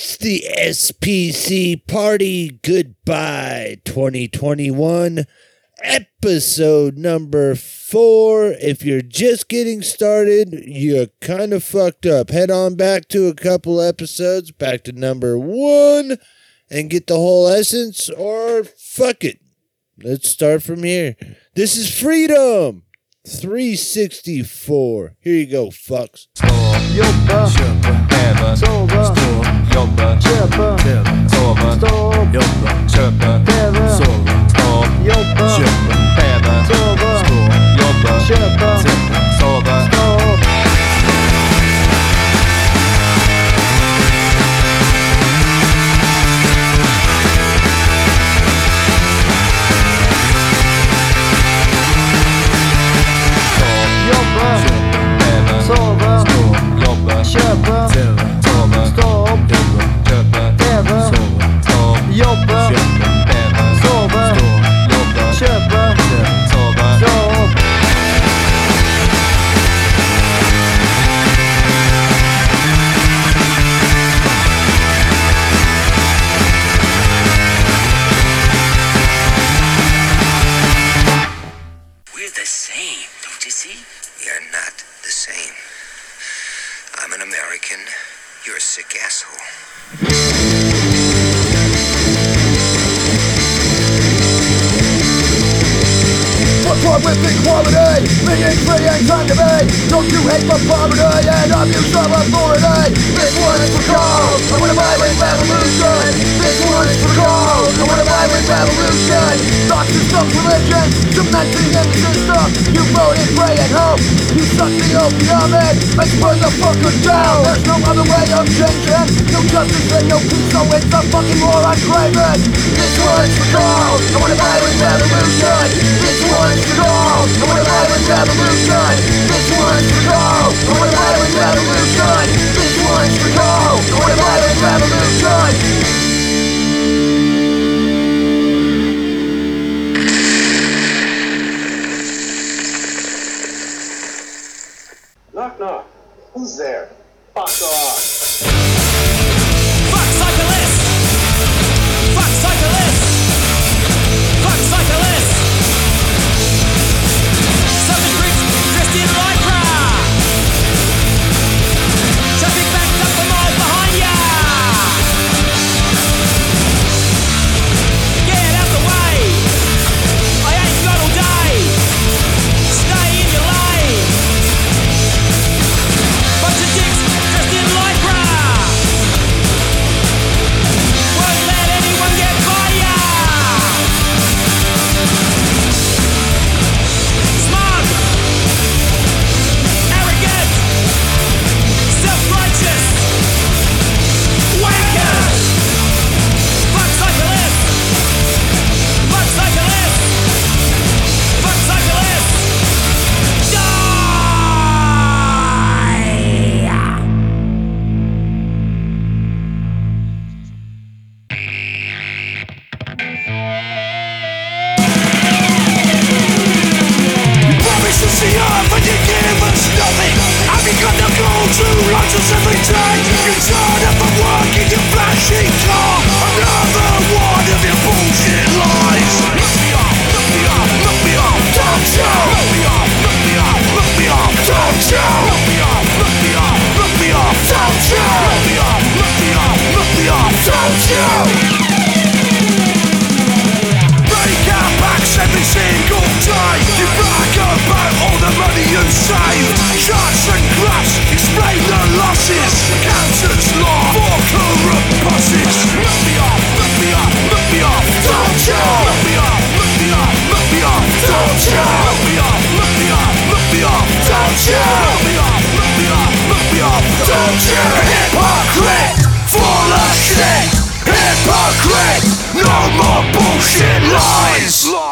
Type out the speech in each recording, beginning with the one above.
It's the SPC Party Goodbye 2021, episode number four. If you're just getting started, you're kind of fucked up. Head on back to a couple episodes, back to number one, and get the whole essence, or fuck it. Let's start from here. This is Freedom 364. Here you go, fucks. 4分10分ソーブストーブ4分10分10分ソーブストーブ4分10分10分ソーブストーブ4分10分ソーブストーブ4分10分ソーブストーブ4分10分 We're the same, don't you see? You're not the same. I'm an American. You're a sick asshole. Wrong with equality? Being free ain't time to be. Don't you hate my poverty and abuse of authority This one's for Carl, I want a violent revolution. This one's for Carl, I want a violent revolution. Thoughts and stuff religion, cementing in the system. You voted pray and hope, you suck the opium in. Let's burn the fuckers down, there's no other way of changing. No justice and no peace, so it's a fucking war I'm craving This one's for Carl, I want a violent revolution. This one's for Carl, I want a violent revolution This one's for Carl, You? Hypocrite, full of shit Hypocrite, no more bullshit Lies,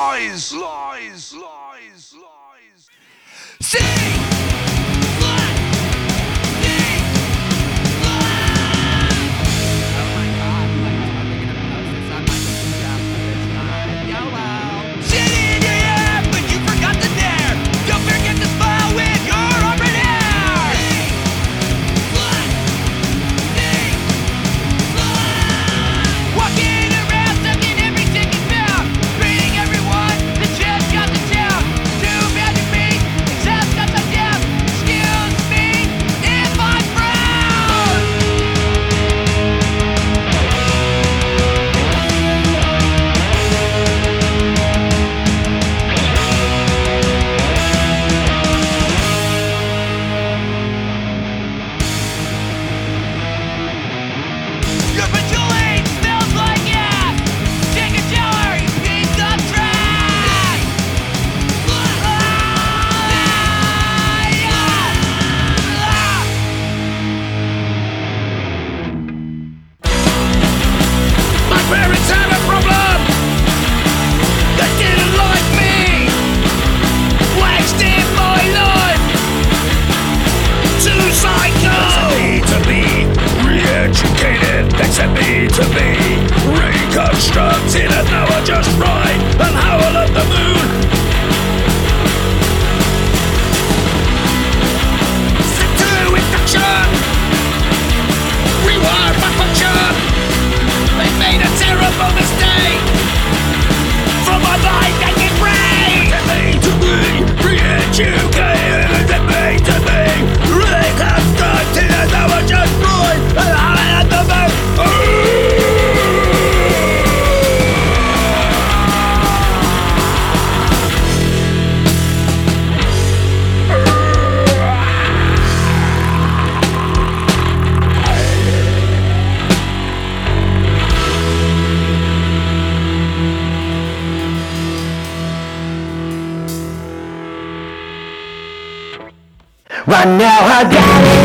now I got it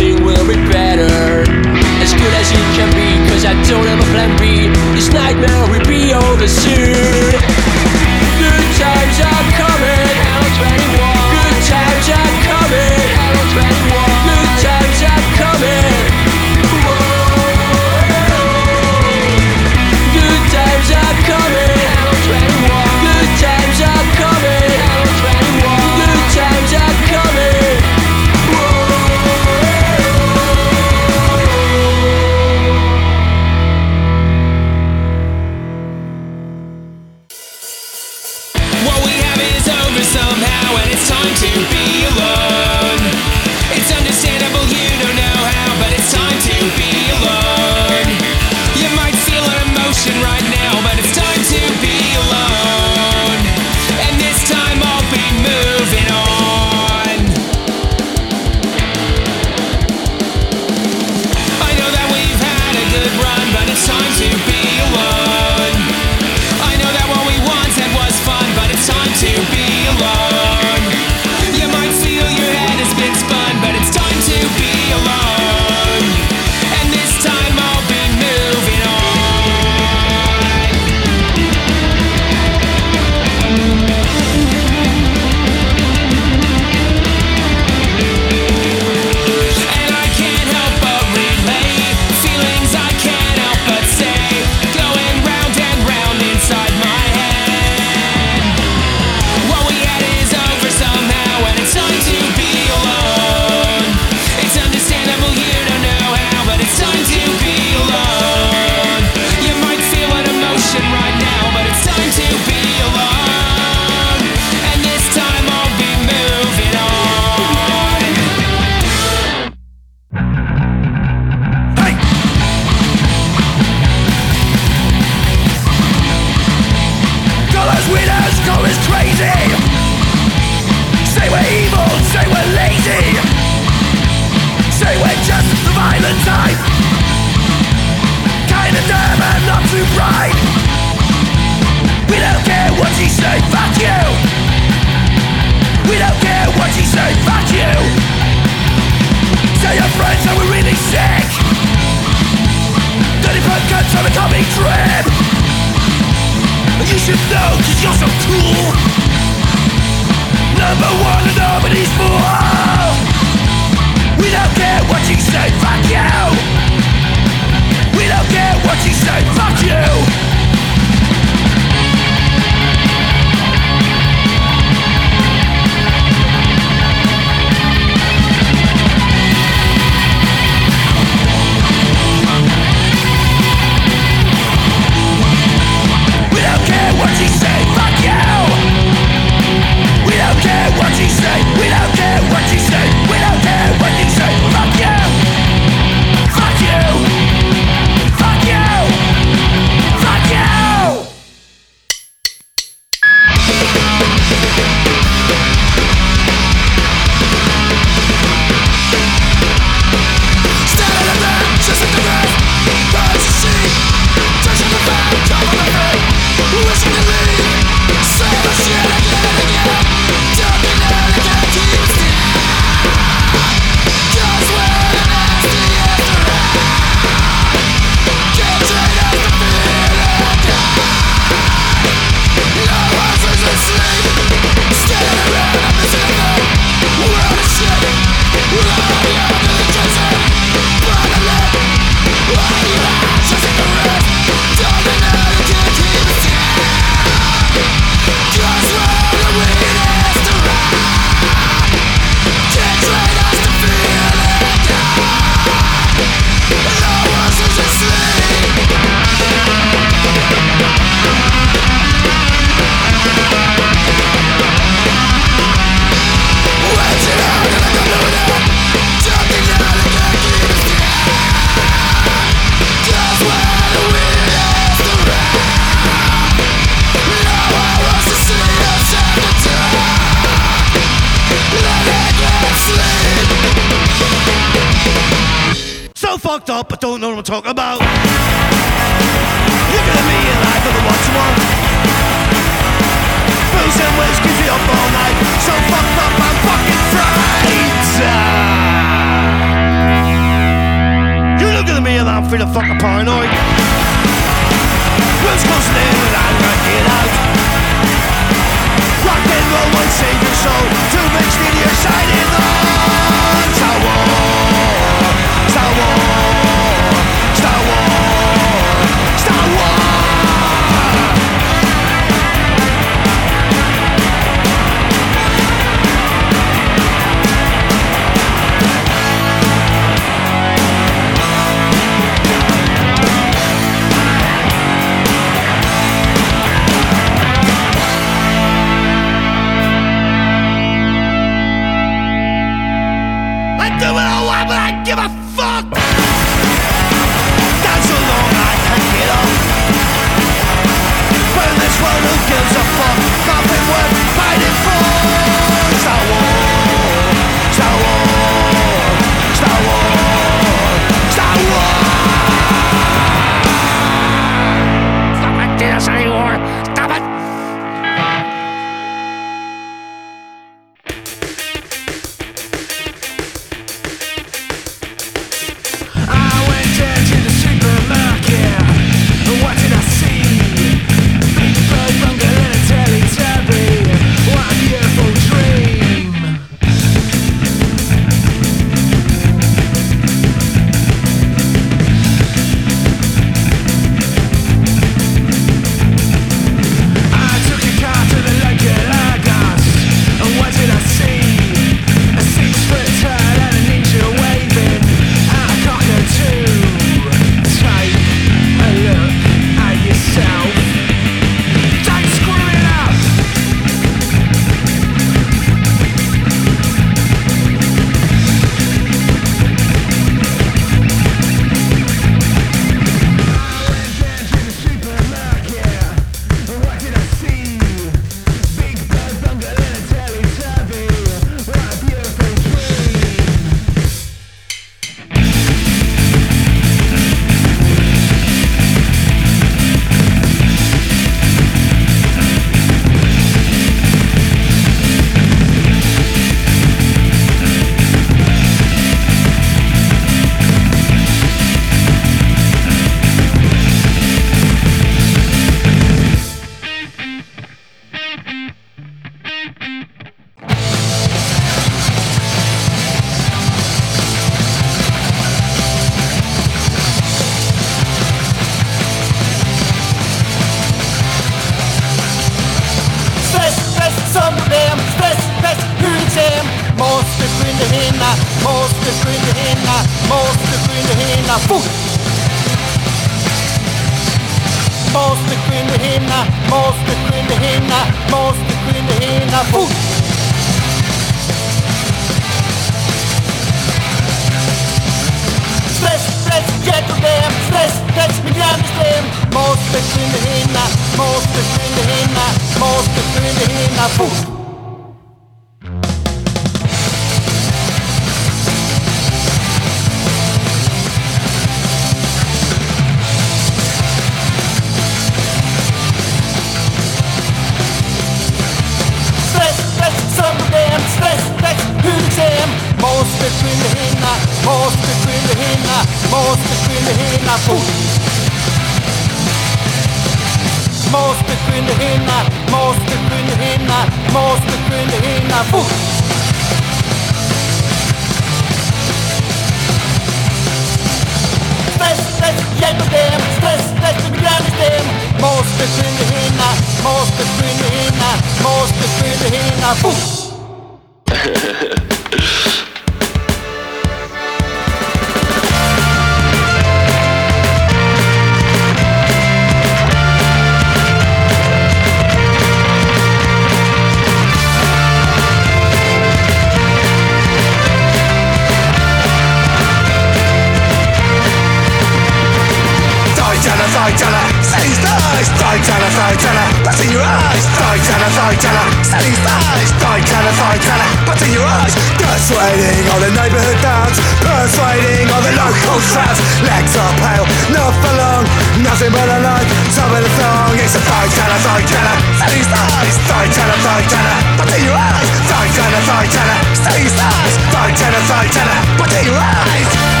Persuading all the neighbourhood dads. Persuading all the local trash. Legs are pale, not for long. Nothing but a lie, top of the thong It's a thigh teller, thigh teller Steady stars, thigh teller, thigh teller But do you eyes? Thigh teller, thigh teller Steady stars, thigh teller, thigh teller But do you eyes?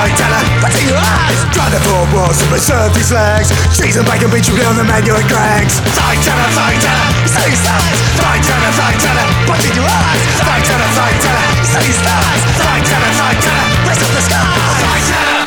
storyteller teller see your eyes Drive the four walls to preserve these legs Cheese and bacon beat you down the menu at Greggs Storyteller, storyteller He's telling stories Storyteller, storyteller see your eyes Storyteller, storyteller see telling stories Storyteller, storyteller Raise up the sky Storyteller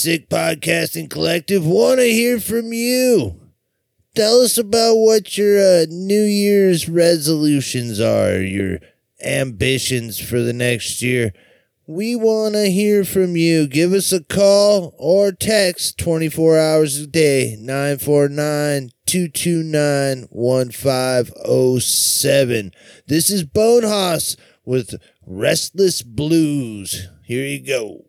Sick Podcasting Collective want to hear from you. Tell us about what your uh, New Year's resolutions are, your ambitions for the next year. We want to hear from you. Give us a call or text 24 hours a day, 949 229 1507. This is Bonehoss with Restless Blues. Here you go.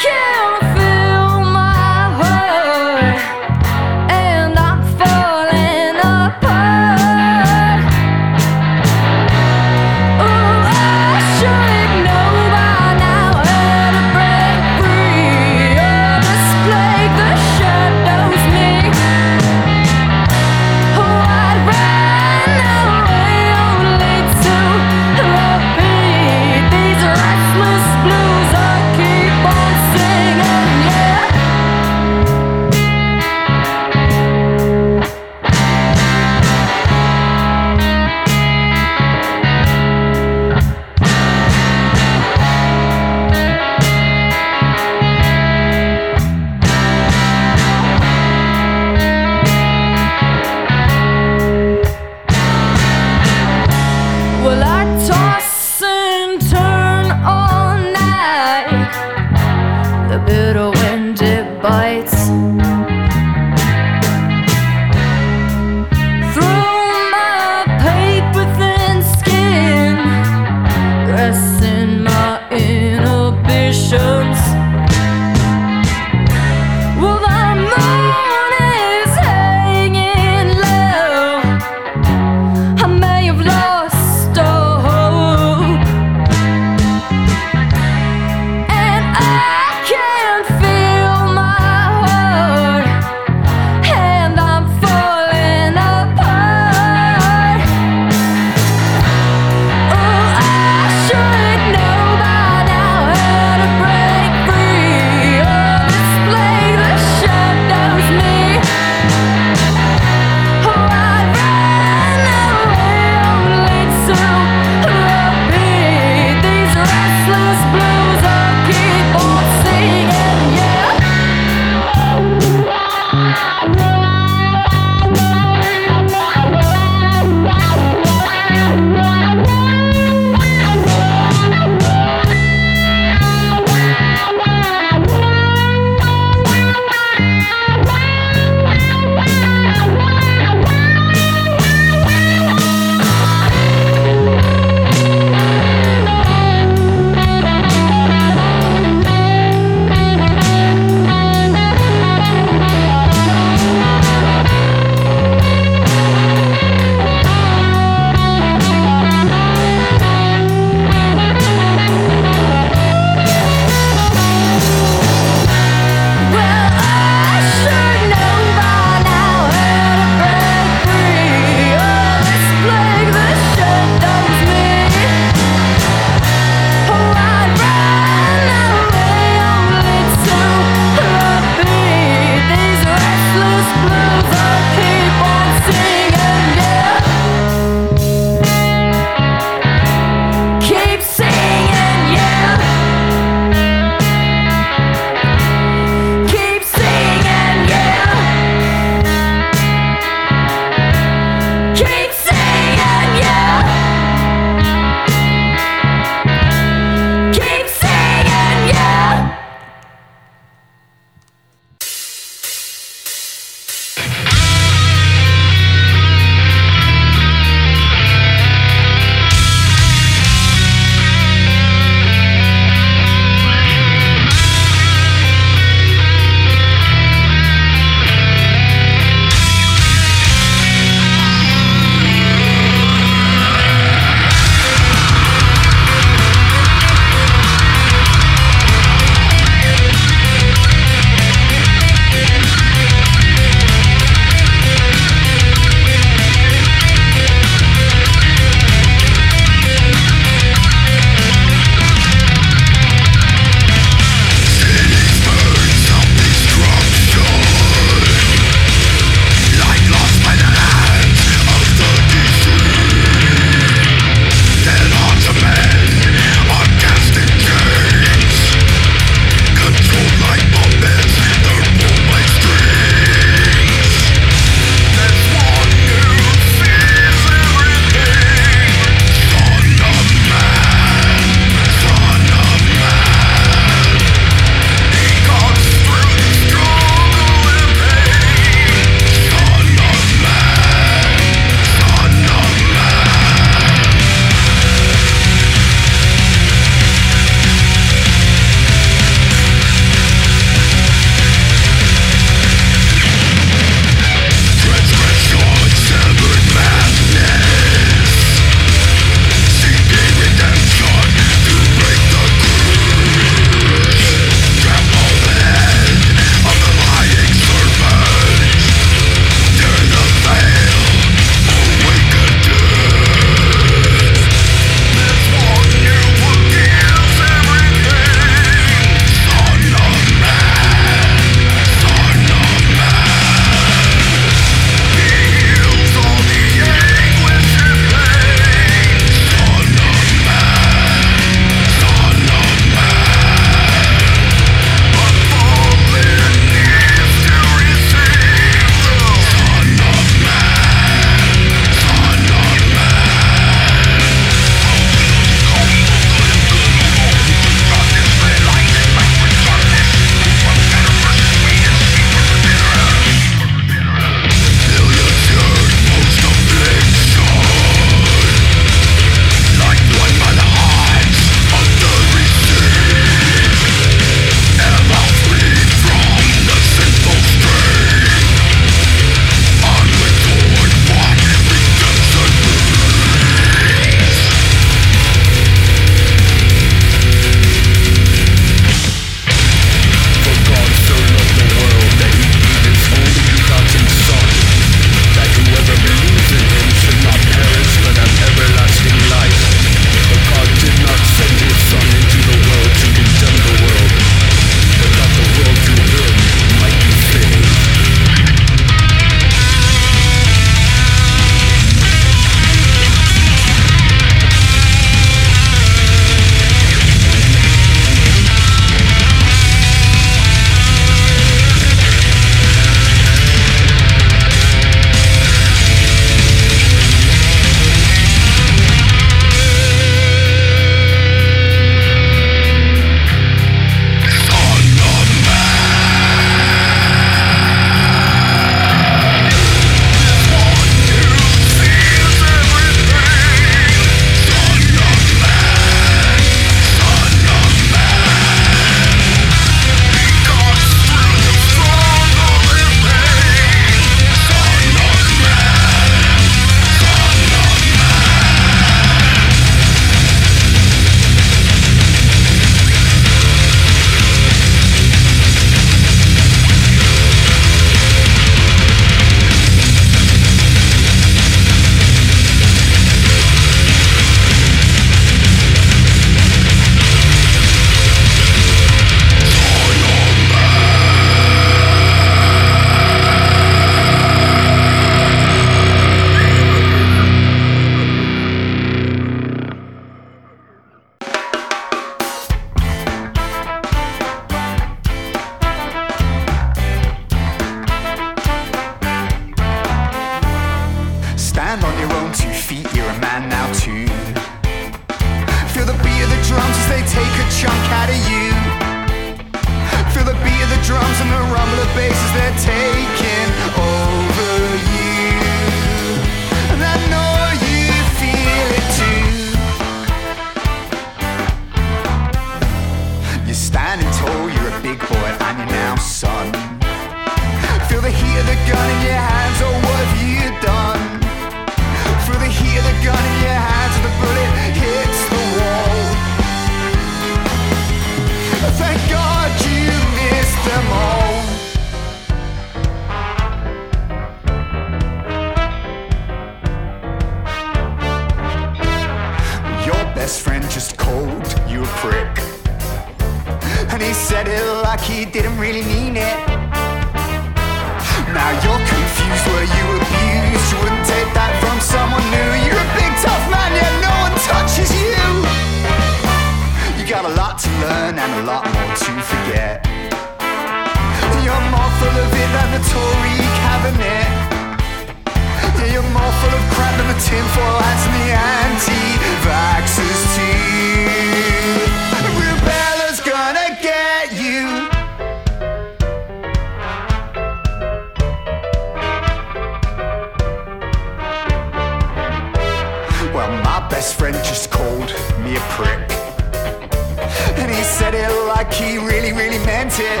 he really, really meant it.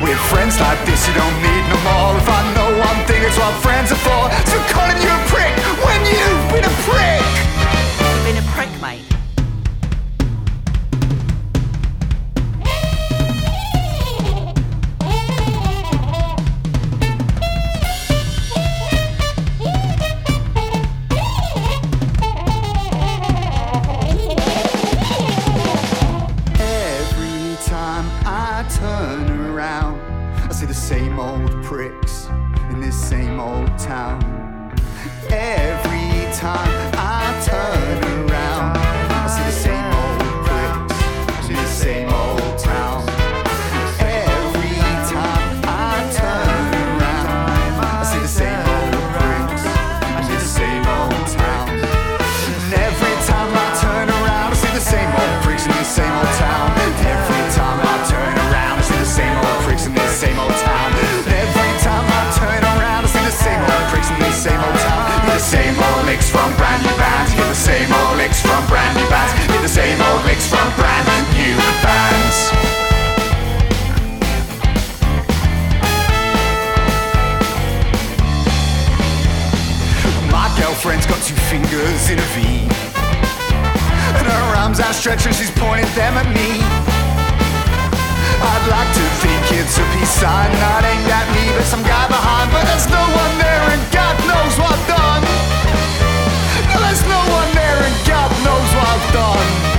With friends like this, you don't need no more. If I know one thing, it's what friends are for. So calling you a prick when you've been a prick. You've been a prick, mate. from brand new bands. Get the same old mix from brand new bands. My girlfriend's got two fingers in a V. And her arms outstretched and she's pointing them at me. I'd like to think it's a peace sign, not aimed at me, but some guy behind. But there's no one there and God knows what done no one there, and God knows what I've done.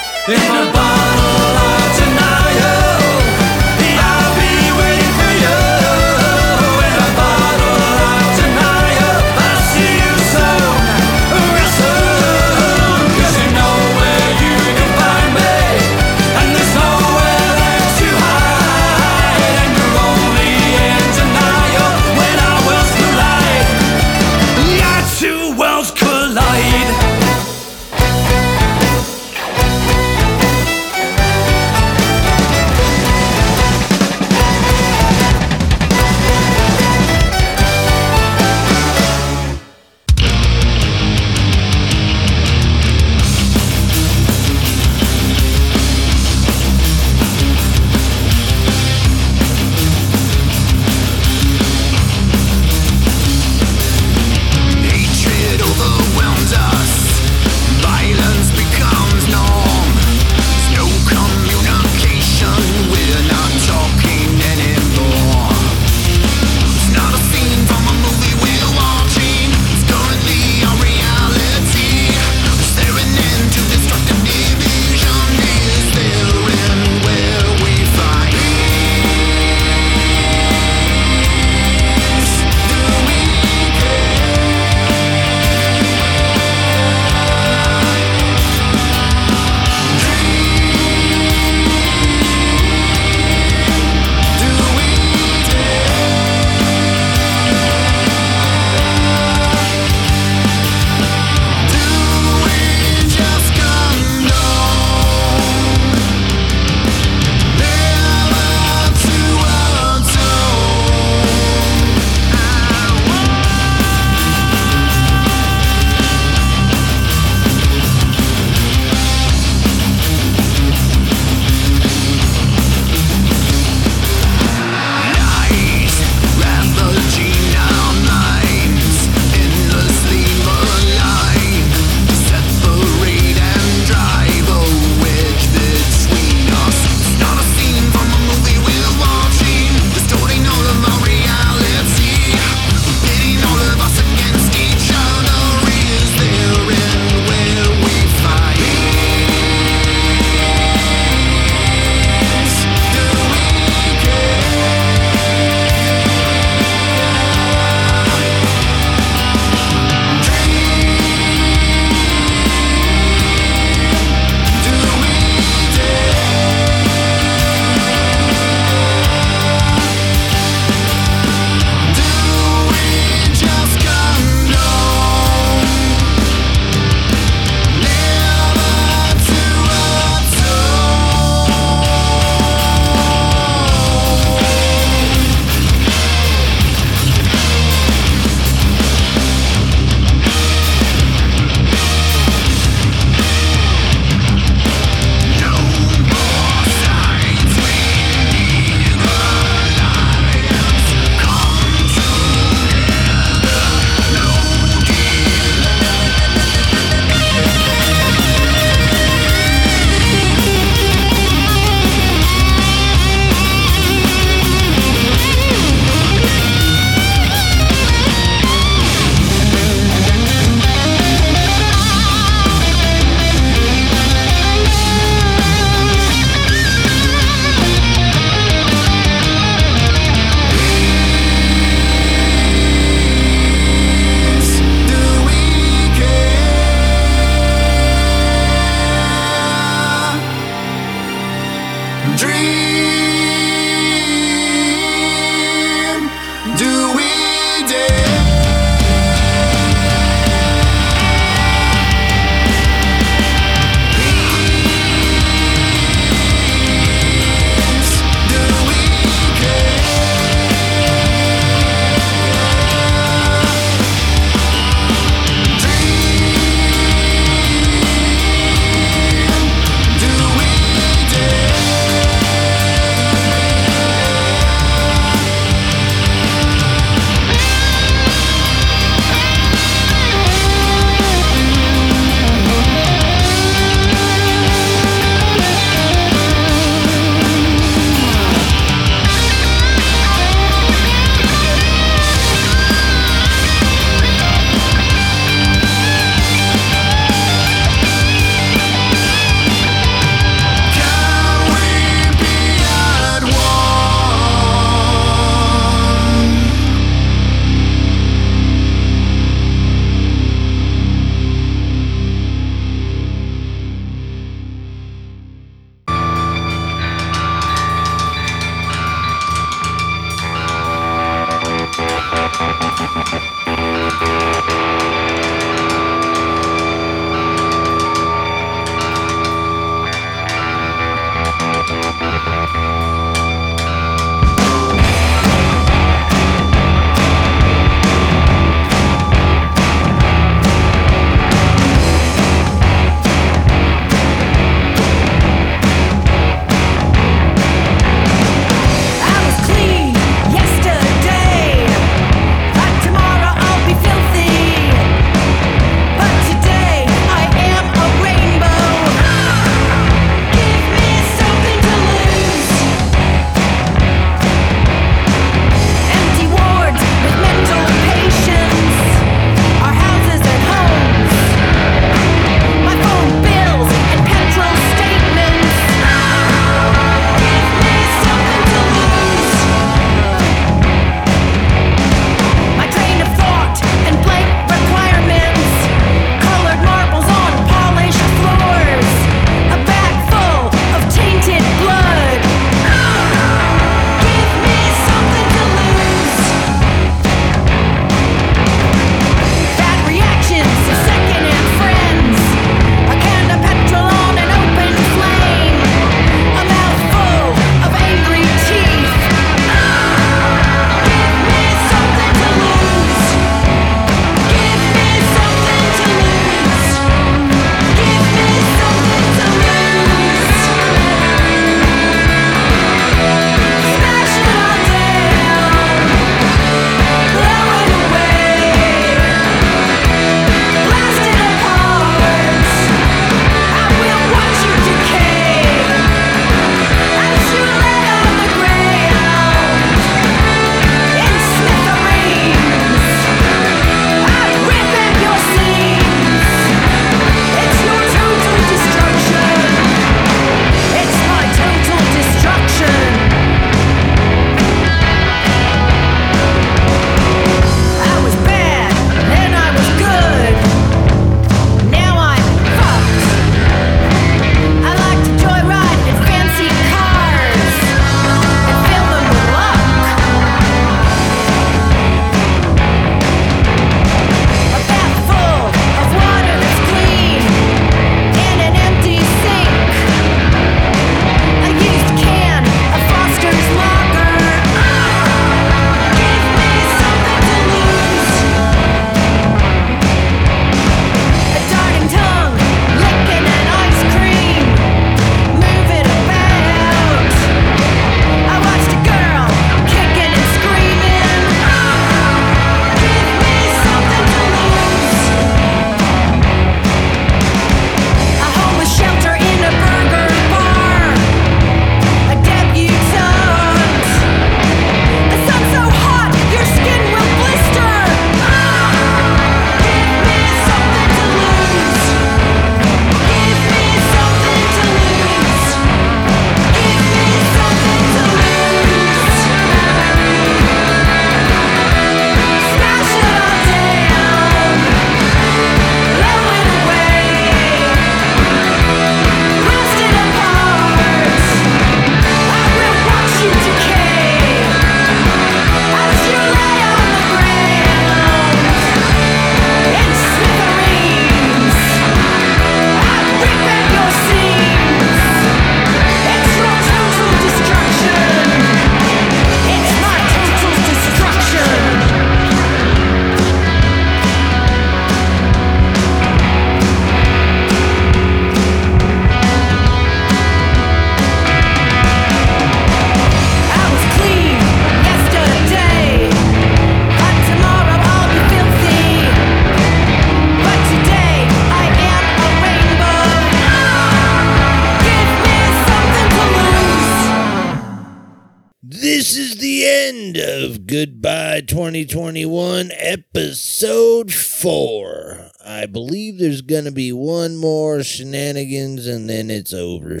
believe there's going to be one more shenanigans and then it's over.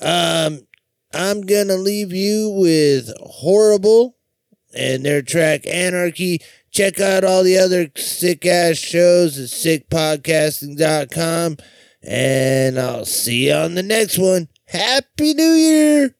Um, I'm going to leave you with Horrible and their track Anarchy. Check out all the other sick ass shows at sickpodcasting.com. And I'll see you on the next one. Happy New Year!